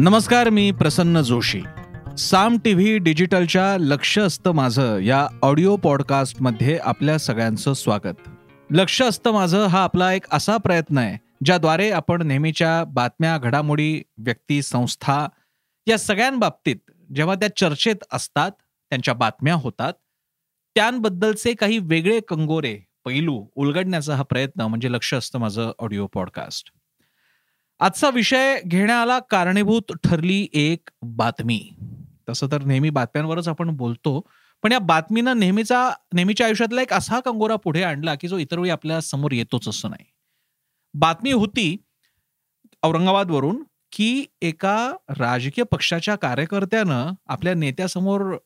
नमस्कार मी Prasanna Joshi. Saam T V डिजिटलच्या लक्ष असतं माझं या ऑडिओ पॉडकास्टमध्ये आपल्या सगळ्यांचं स्वागत. लक्ष असतं माझं हा आपला एक असा प्रयत्न आहे ज्याद्वारे आपण नेहमीच्या बातम्या घडामोडी व्यक्ती संस्था या सगळ्यांबाबतीत जेव्हा त्या चर्चेत असतात त्यांच्या बातम्या होतात त्यांबद्दलचे काही वेगळे कंगोरे पैलू उलगडण्याचा हा प्रयत्न म्हणजे लक्ष असतं माझं ऑडिओ पॉडकास्ट. आजचा विषय घेण्याला कारणीभूत ठरली एक बातमी. तसं तर नेहमी बातम्यांवरच आपण बोलतो पण या बातमीनं नेहमीचा नेहमीच्या आयुष्यातला एक असा कंगोरा पुढे आणला की जो इतर वेळी आपल्यासमोर येतोच असं नाही. बातमी होती औरंगाबादवरून की एका राजकीय पक्षाच्या कार्यकर्त्यानं आपल्या नेत्यासमोर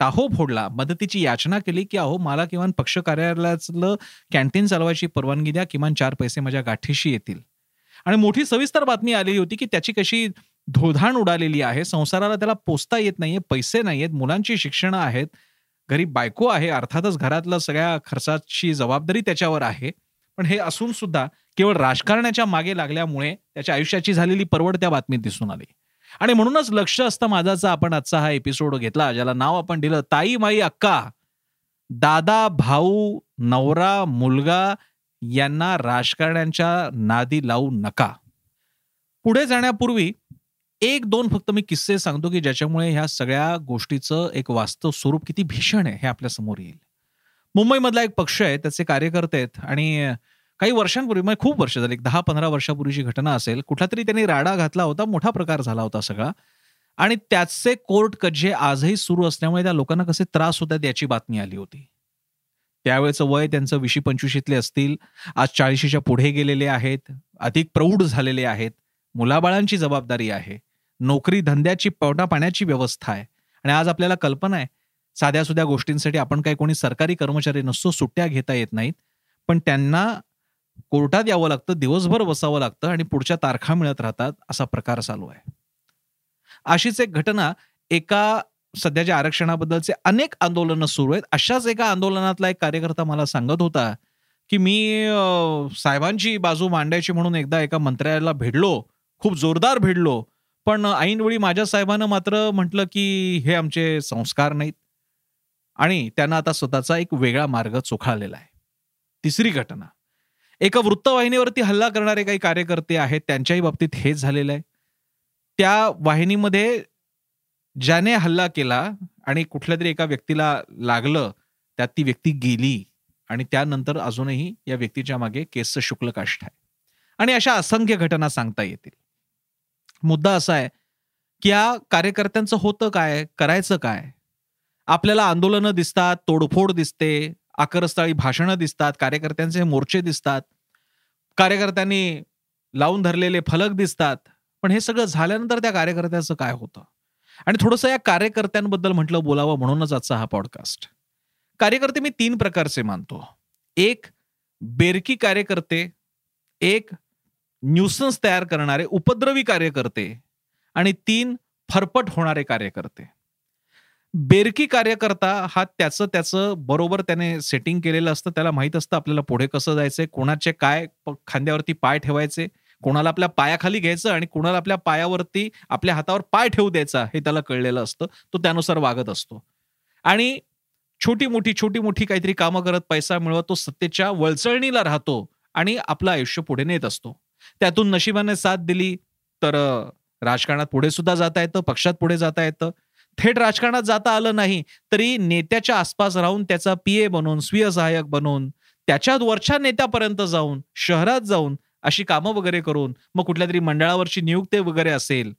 टाहो फोडला मदतीची याचना केली की अहो मला किमान पक्ष कार्यालयातलं कॅन्टीन चालवायची परवानगी द्या किमान चार पैसे माझ्या गाठीशी येतील. आणि मोठी सविस्तर बातमी आलेली होती की त्याची कशी धोधाण उडालेली आहे. संसाराला त्याला पोचता येत नाहीये पैसे नाहीयेत मुलांची शिक्षणं आहेत घरी बायको आहे अर्थातच घरातल्या सगळ्या खर्चाची जबाबदारी त्याच्यावर आहे. पण हे असून सुद्धा केवळ राजकारणाच्या मागे लागल्यामुळे त्याच्या आयुष्याची झालेली परवड त्या बातमीत दिसून आली. आणि म्हणूनच लक्ष असतं माझाचा. आपण आजचा हा एपिसोड घेतला ज्याला नाव आपण दिलं ताई माई अक्का. दादा भाऊ नवरा मुलगा यांना राजकारण्यांच्या नादी लावू नका. पुढे जाण्यापूर्वी एक दोन फक्त मी किस्से सांगतो की ज्याच्यामुळे ह्या सगळ्या गोष्टीचं एक वास्तव स्वरूप किती भीषण आहे हे आपल्यासमोर येईल. मुंबईमधला एक पक्ष आहे त्याचे कार्यकर्ते आहेत आणि काही वर्षांपूर्वी म्हणजे खूप वर्ष झाली दहा पंधरा वर्षापूर्वीची घटना असेल कुठला तरी त्यांनी राडा घातला होता मोठा प्रकार झाला होता सगळा. आणि त्याचे कोर्ट कज्जे आजही सुरू असल्यामुळे त्या लोकांना कसे त्रास होतात याची बातमी आली होती. त्यावेळेचं वय त्यांचं विशी पंचवीशीतले असतील. आज चाळीशीच्या पुढे गेलेले आहेत. अधिक प्रौढ झालेले आहेत. मुलाबाळांची जबाबदारी आहे. नोकरी धंद्याची पवटा पाण्याची व्यवस्था आहे. आणि आज आपल्याला कल्पना आहे. साध्या सुध्या गोष्टींसाठी आपण काही कोणी सरकारी कर्मचारी नसतो सुट्ट्या घेता येत नाहीत. पण त्यांना कोर्टात यावं लागतं दिवसभर बसावं लागतं आणि पुढच्या तारखा मिळत राहतात असा प्रकार चालू आहे. अशीच एक घटना एका सध्याच्या आरक्षणाबद्दलचे अनेक आंदोलनं सुरू आहेत. अशाच एका आंदोलनातला एक कार्यकर्ता मला सांगत होता की मी साहेबांची बाजू मांडायची म्हणून एकदा एका मंत्र्याला भेटलो. खूप जोरदार भेटलो. पण ऐनवेळी माझ्या साहेबानं मात्र म्हटलं की हे आमचे संस्कार नाहीत. आणि त्यांना आता स्वतःचा एक वेगळा मार्ग चोखाळलेला आहे. तिसरी घटना. एका वृत्तवाहिनीवरती हल्ला करणारे काही कार्यकर्ते आहेत. त्यांच्याही बाबतीत हेच झालेलं आहे. त्या वाहिनीमध्ये ज्याने हल्ला केला आणि कुठल्या तरी एका व्यक्तीला लागलं त्यात ती व्यक्ती गेली आणि त्यानंतर अजूनही या व्यक्तीच्या मागे केसचं शुक्ल काष्ट आहे. आणि अशा असंख्य घटना सांगता येतील. मुद्दा असा आहे की या कार्यकर्त्यांचं होतं काय? करायचं काय? आपल्याला आंदोलनं दिसतात तोडफोड दिसते आकरस्थळी भाषणं दिसतात कार्यकर्त्यांचे मोर्चे दिसतात कार्यकर्त्यांनी लावून धरलेले फलक दिसतात. पण हे सगळं झाल्यानंतर त्या कार्यकर्त्याचं काय होतं? आणि थोडंसं या कार्यकर्त्यांबद्दल म्हटलं बोलावं म्हणूनच आजचा हा पॉडकास्ट कार्यकर्ते मी तीन प्रकारचे मानतो. एक बेरकी कार्यकर्ते. एक न्यूसन्स तयार करणारे उपद्रवी कार्यकर्ते. आणि तीन फरफट होणारे कार्यकर्ते. बेरकी कार्यकर्ता हा त्याचं त्याचं बरोबर त्याने सेटिंग केलेलं असतं. त्याला माहीत असतं आपल्याला पुढे कसं जायचंय कोणाचे काय खांद्यावरती पाय ठेवायचे. कोणाला आपल्या पायाखाली घ्यायचं आणि कोणाला आपल्या पायावरती आपल्या हातावर पाय ठेवू द्यायचा हे त्याला कळलेलं असतं. तो त्यानुसार वागत असतो. आणि छोटी मोठी छोटी मोठी काहीतरी कामं करत पैसा मिळवत तो सत्तेच्या वळचळणीला राहतो आणि आपलं आयुष्य पुढे नेत असतो. त्यातून नशिबाने साथ दिली तर राजकारणात पुढे सुद्धा जाता येतं पक्षात पुढे जाता येतं. थेट राजकारणात जाता आलं नाही तरी नेत्याच्या आसपास राहून त्याचा पीए बनवून स्वीय सहाय्यक बनवून त्याच्या वरच्या नेत्यापर्यंत जाऊन शहरात जाऊन अशी कामं वगैरे करून मग कुठल्या तरी मंडळावरची नियुक्ती वगैरे असेल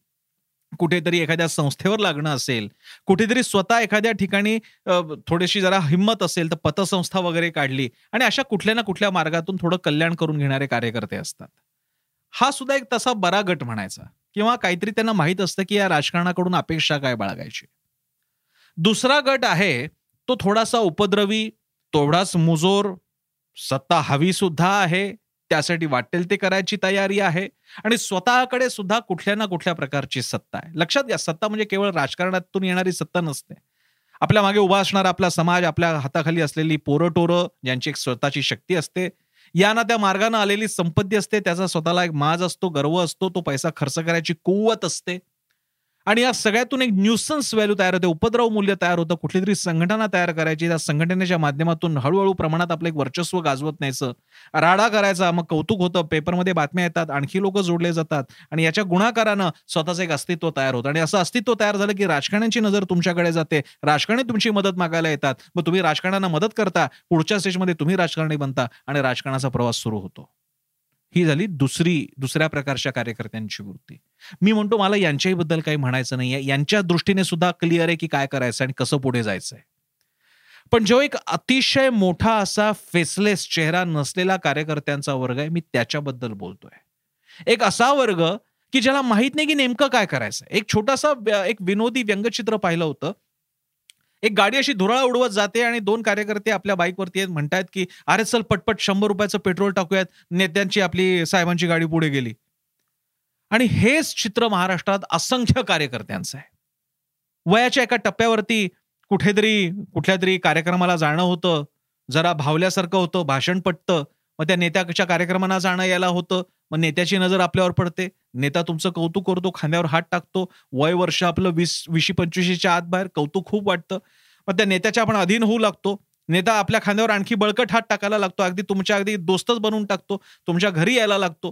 कुठेतरी एखाद्या संस्थेवर लागणं असेल कुठेतरी स्वतः एखाद्या ठिकाणी थोडीशी जरा हिंमत असेल तर पतसंस्था वगैरे काढली आणि अशा कुठल्या ना कुठल्या मार्गातून थोडं कल्याण करून घेणारे कार्यकर्ते असतात. हा सुद्धा एक तसा बरा गट म्हणायचा किंवा काहीतरी त्यांना माहीत असतं की या राजकारणाकडून अपेक्षा काय बाळगायची. दुसरा गट आहे तो थोडासा उपद्रवी तेवढाच मुजोर सत्ता हवी सुद्धा आहे त्यासाठी वाटेल ते करायची तयारी आहे. आणि स्वतःकडे सुद्धा कुठल्या ना कुठल्या प्रकारची सत्ता आहे. लक्षात घ्या सत्ता म्हणजे केवळ राजकारणातून येणारी सत्ता नसते. आपल्या मागे उभा असणारा आपला समाज आपल्या हाताखाली असलेली पोरं टोरं ज्यांची एक स्वतःची शक्ती असते यांना त्या मार्गाने आलेली संपत्ती असते त्याचा स्वतःला एक माज असतो गर्व असतो तो पैसा खर्च करायची कुवत असते. आणि या सगळ्यातून एक न्यूसन्स व्हॅल्यू तयार होते. उपद्रव मूल्य तयार होतं. कुठली तरी संघटना तयार करायची. त्या संघटनेच्या माध्यमातून हळूहळू प्रमाणात आपलं एक वर्चस्व गाजवत न्यायचं. राडा करायचा मग कौतुक होतं. पेपरमध्ये बातम्या येतात. आणखी लोक जोडले जातात. आणि याच्या गुणाकारानं स्वतःचं एक अस्तित्व तयार होतं. आणि असं अस्तित्व तयार झालं की राजकारण्यांची नजर तुमच्याकडे जाते. राजकारणी तुमची मदत मागायला येतात. मग तुम्ही राजकारणाला मदत करता. पुढच्या स्टेजमध्ये तुम्ही राजकारणी बनता. आणि राजकारणाचा प्रवास सुरू होतो. ही झाली दुसरी दुसऱ्या प्रकारच्या कार्यकर्त्यांची वृत्ती. मी म्हणतो मला यांच्याही बद्दल काही म्हणायचं नाहीये यांच्या दृष्टीने सुद्धा क्लिअर आहे की काय करायचं आणि कसं पुढे जायचंय पण जो एक अतिशय मोठा असा फेसलेस चेहरा नसलेला कार्यकर्त्यांचा वर्ग आहे मी त्याच्याबद्दल बोलतोय. एक असा वर्ग की ज्याला माहीत नाही की नेमकं काय करायचं एक छोटासा एक विनोदी व्यंगचित्र पाहिलं होतं. एक गाडी अशी धुराळा उडवत जाते आणि दोन कार्यकर्ते आपल्या बाईकवरती आहेत म्हणतात की अरे चल पटपट शंभर रुपयाचं पेट्रोल टाकूयात. नेत्यांची आपली साहेबांची गाडी पुढे गेली. आणि हेच चित्र महाराष्ट्रात असंख्य कार्यकर्त्यांचं आहे. वयाच्या एका टप्प्यावरती कुठेतरी कुठल्या तरी कार्यक्रमाला जाणं होतं. जरा भावल्यासारखं होतं भाषण पटतं. मग त्या नेत्याच्या कार्यक्रमांना जाणं यायला होतं. मग नेत्याची नजर आपल्यावर पडते. नेता तुमचं कौतुक करतो खांद्यावर हात टाकतो. वय वर्ष आपलं वीस वीसशे पंचवीसच्या आत बाहेर कौतुक खूप वाटतं. मग त्या नेत्याच्या आपण अधीन होऊ लागतो. नेता आपल्या खांद्यावर आणखी बळकट हात टाकायला लागतो. अगदी तुमच्या अगदी दोस्तच बनवून टाकतो. तुमच्या घरी यायला लागतो.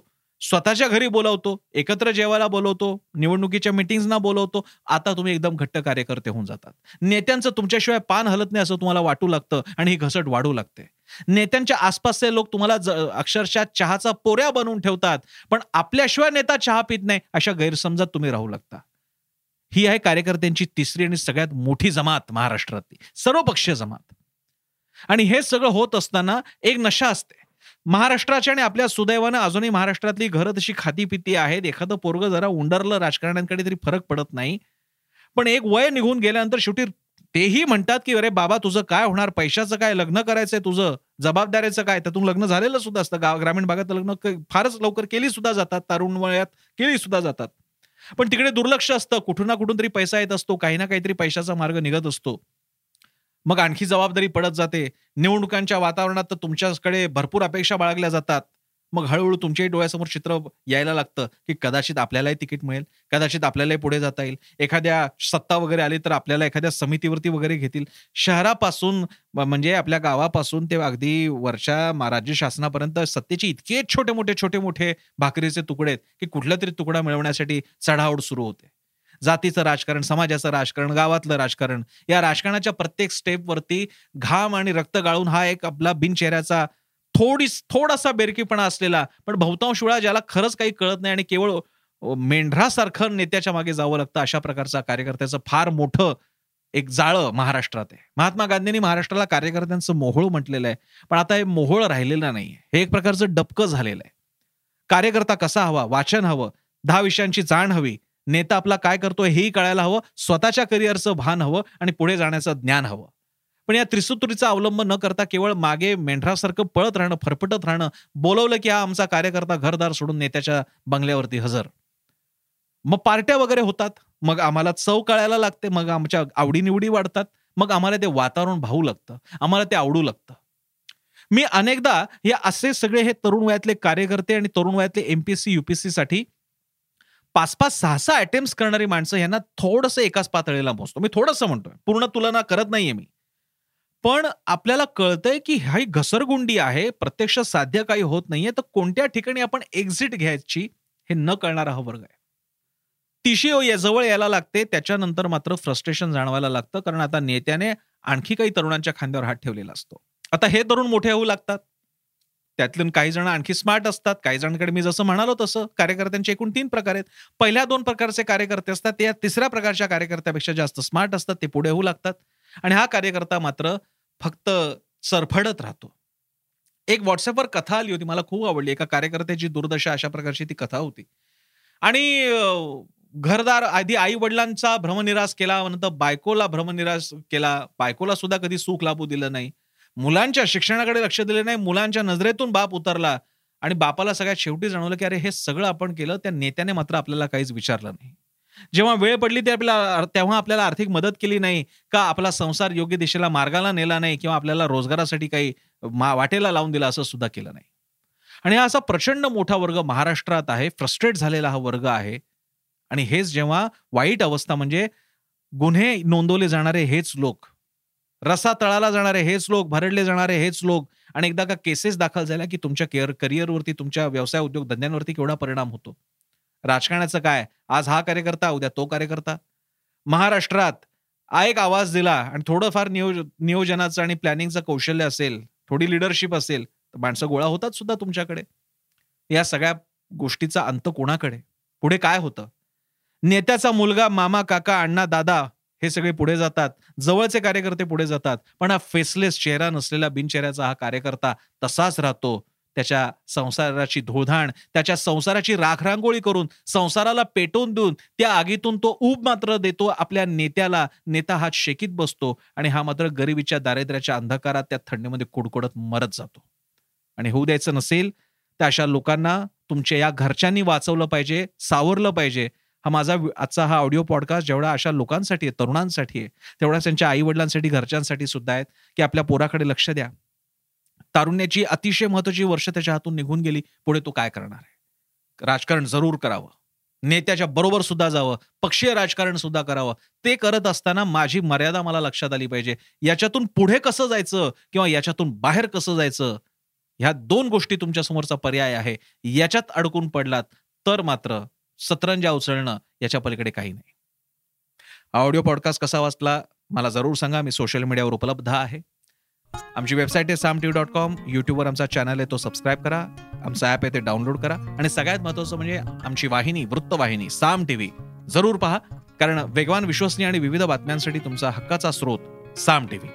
स्वतःच्या घरी बोलवतो एकत्र जेवायला बोलवतो निवडणुकीच्या मिटिंग्सना बोलवतो आता तुम्ही एकदम घट्ट कार्यकर्ते होऊन जातात. नेत्यांचं तुमच्याशिवाय पान हलत नाही असं तुम्हाला वाटू लागतं आणि ही घसट वाढू लागते. नेत्यांच्या आसपासचे लोक तुम्हाला अक्षरशः चहाचा पोऱ्या बनवून ठेवतात पण आपल्याशिवाय नेता चहा पित नाही अशा गैरसमजात तुम्ही राहू लागता. ही आहे कार्यकर्त्यांची तिसरी आणि सगळ्यात मोठी जमात महाराष्ट्रातली. सर्वपक्षीय जमात. आणि हे सगळं होत असताना एक नशा असते. महाराष्ट्राच्या आणि आपल्या सुदैवानं अजूनही महाराष्ट्रातली घरं तशी खातीपिती आहेत. एखादं पोरग जरा उंडरलं राजकारण्यांकडे तरी फरक पडत नाही. पण एक वय निघून गेल्यानंतर शेवटी तेही म्हणतात की अरे बाबा तुझं काय होणार? पैशाचं काय? लग्न करायचंय तुझं? जबाबदारीचं काय? त्यातून लग्न झालेलं सुद्धा असतं. गाव ग्रामीण भागात लग्न फारच लवकर केली सुद्धा जातात. तरुण वयात केली सुद्धा जातात. पण तिकडे दुर्लक्ष असतं. कुठून ना कुठून तरी पैसा येत असतो. काही ना काहीतरी पैशाचा मार्ग निघत असतो. मग आणखी जबाबदारी पडत जाते. निवडणुकांच्या वातावरणात तर तुमच्याकडे भरपूर अपेक्षा बाळगल्या जातात. मग हळूहळू तुमच्याही डोळ्यासमोर चित्र यायला लागतं की कदाचित आपल्यालाही तिकीट मिळेल कदाचित आपल्यालाही पुढे जाता येईल. एखाद्या सत्ता वगैरे आली तर आपल्याला एखाद्या समितीवरती वगैरे घेतील. शहरापासून म्हणजे आपल्या गावापासून ते अगदी वरच्या राज्य शासनापर्यंत सत्तेचे इतके छोटे मोठे छोटे मोठे भाकरीचे तुकडे आहेत की कुठला तरी तुकडा मिळवण्यासाठी चढाओढ सुरू होते. जातीचं राजकारण समाजाचं राजकारण गावातलं राजकारण या राजकारणाच्या प्रत्येक स्टेपवरती घाम आणि रक्त गाळून हा एक आपला बिनचेहऱ्याचा थोडी थोडासा बेरकीपणा असलेला पण बहुतांश वेळा ज्याला खरंच काही कळत नाही आणि केवळ मेंढरासारखं नेत्याच्या मागे जावं लागतं अशा प्रकारचा कार्यकर्त्याचं फार मोठं एक जाळं महाराष्ट्रात आहे. महात्मा गांधींनी महाराष्ट्राला कार्यकर्त्यांचं मोहोळ म्हटलेलं आहे पण आता हे मोहोळ राहिलेलं नाही हे एक प्रकारचं डबकं झालेलं आहे. कार्यकर्ता कसा हवा वाचन हवं दहा विषयांची जाण हवी नेता आपला काय करतोय हेही कळायला हवं स्वतःच्या करिअरचं भान हवं आणि पुढे जाण्याचं ज्ञान हवं. पण या त्रिसूत्रीचा अवलंब न करता केवळ मागे मेंढरासारखं पळत राहणं फरफटत राहणं बोलवलं की हा आमचा कार्यकर्ता घरदार सोडून नेत्याच्या बंगल्यावरती हजर. मग पार्ट्या वगैरे होतात मग आम्हाला चव कळायला लागते मग आमच्या आवडीनिवडी वाढतात मग आम्हाला ते वातावरण भाऊ लागतं आम्हाला ते आवडू लागतं. मी अनेकदा या असे सगळे हे तरुण वयातले कार्यकर्ते आणि तरुण वयातले एमपीएससी युपीएससी साठी पाच पाच सहा सहा अटेम्प्ट करणारी माणसं यांना थोडंसं एकाच पातळीला पोहोचतो मी थोडंसं म्हणतोय. पूर्ण तुलना करत नाहीये मी. पण आपल्याला कळतंय की ही घसरगुंडी आहे प्रत्यक्ष साध्य काही होत नाहीये तर कोणत्या ठिकाणी आपण एक्झिट घ्यायची हे न कळणारा हा वर्ग आहे. तिशी जवळ यायला लागते त्याच्यानंतर मात्र फ्रस्ट्रेशन जाणवायला लागतं कारण आता नेत्याने आणखी काही तरुणांच्या खांद्यावर हात ठेवलेला असतो. आता हे तरुण मोठे होऊ लागतात. त्यातून काही जण आणखी स्मार्ट असतात काही जणांकडे मी जसं म्हणालो तसं कार्यकर्त्यांचे एकूण तीन प्रकार आहेत. पहिल्या दोन प्रकारचे कार्यकर्ते असतात ते तिसऱ्या प्रकारच्या कार्यकर्त्यापेक्षा जास्त स्मार्ट असतात ते पुढे होऊ लागतात. आणि हा कार्यकर्ता मात्र फक्त सरफडत राहतो. एक व्हॉट्सअपवर कथा आली होती मला खूप आवडली. एका कार्यकर्त्याची दुर्दशा अशा प्रकारची ती कथा होती. आणि घरदार आधी आई वडिलांचा भ्रमनिरास केला नंतर बायकोला भ्रमनिरास केला. बायकोला सुद्धा कधी सुख लाभू दिलं नाही. मुलांच्या शिक्षणाकडे लक्ष दिले नाही मुलांच्या नजरेतून बाप उतरला आणि बापाला सगळ्यात शेवटी जाणवलं की अरे हे सगळं आपण केलं त्या नेत्याने मात्र आपल्याला काहीच विचारलं नाही. जेव्हा वेळ पडली ते आपल्याला तेव्हा आपल्याला आर्थिक मदत केली नाही का आपला संसार योग्य दिशेला मार्गाला नेला नाही किंवा आपल्याला रोजगारासाठी काही वाटेला लावून दिला असं सुद्धा केलं नाही. आणि हा असा प्रचंड मोठा वर्ग महाराष्ट्रात आहे फ्रस्ट्रेट झालेला हा वर्ग आहे. आणि हेच जेव्हा वाईट अवस्था म्हणजे गुन्हे नोंदवले जाणारे हेच लोक रसा तळाला जाणारे हेच लोक भरडले जाणारे हेच लोक आणि एकदा का केसेस दाखल झाल्या की तुमच्या केअर करिअरवरती तुमच्या व्यवसाय उद्योग धंद्यांवरती केवढा परिणाम होतो? राजकारणाचं काय? आज हा कार्यकर्ता उद्या तो कार्यकर्ता. महाराष्ट्रात एक आवाज दिला आणि थोडंफार नियोज नियोजनाचं आणि प्लॅनिंगचं कौशल्य असेल थोडी लिडरशिप असेल तर माणसं गोळा होतात सुद्धा तुमच्याकडे. या सगळ्या गोष्टीचा अंत कोणाकडे? पुढे काय होतं? नेत्याचा मुलगा मामा काका अण्णा दादा हे सगळे पुढे जातात. जवळचे कार्यकर्ते पुढे जातात. पण हा फेसलेस चेहरा नसलेला बिनचेहऱ्याचा हा कार्यकर्ता तसाच राहतो. त्याच्या संसाराची धोधाण त्याच्या संसाराची राखरांगोळी करून संसाराला पेटवून देऊन त्या आगीतून तो ऊब मात्र देतो आपल्या नेत्याला. नेता हा शेकीत बसतो आणि हा मात्र गरिबीच्या दारिद्र्याच्या अंधकारात त्या थंडीमध्ये कुडकुडत मरत जातो. आणि होऊ द्यायचं नसेल तर अशा लोकांना तुमच्या या घरच्यांनी वाचवलं पाहिजे सावरलं पाहिजे. हा माझा आजचा हा ऑडिओ पॉडकास्ट जेवढा अशा लोकांसाठी आहे तरुणांसाठी आहे तेवढा त्यांच्या आई वडिलांसाठी घरच्यांसाठी सुद्धा आहेत की आपल्या पोराकडे लक्ष द्या. तारुण्याची अतिशय महत्वाची वर्ष त्याच्या हातून निघून गेली पुढे तो काय करणार आहे? राजकारण जरूर करावं. नेत्याच्या बरोबर सुद्धा जावं पक्षीय राजकारण सुद्धा करावं. ते करत असताना माझी मर्यादा मला लक्षात आली पाहिजे. याच्यातून पुढे कसं जायचं किंवा याच्यातून बाहेर कसं जायचं? ह्या दोन गोष्टी तुमच्या समोरचा पर्याय आहे. याच्यात अडकून पडलात तर मात्र सतरंजा उचलणं याच्या पलीकडे काही नाही. ऑडिओ पॉडकास्ट कसा वाचला मला जरूर सांगा. मी सोशल मीडियावर उपलब्ध आहे. आमची वेबसाईट आहे साम टी डॉट कॉम. यूट्यूबवर आमचा चॅनल आहे तो सबस्क्राईब करा. आमचा ॲप आहे ते डाउनलोड करा. आणि सगळ्यात महत्त्वाचं म्हणजे आमची वाहिनी वृत्तवाहिनी साम टीव्ही जरूर पहा कारण वेगवान विश्वसनीय आणि विविध बातम्यांसाठी तुमचा हक्काचा स्रोत साम टीव्ही.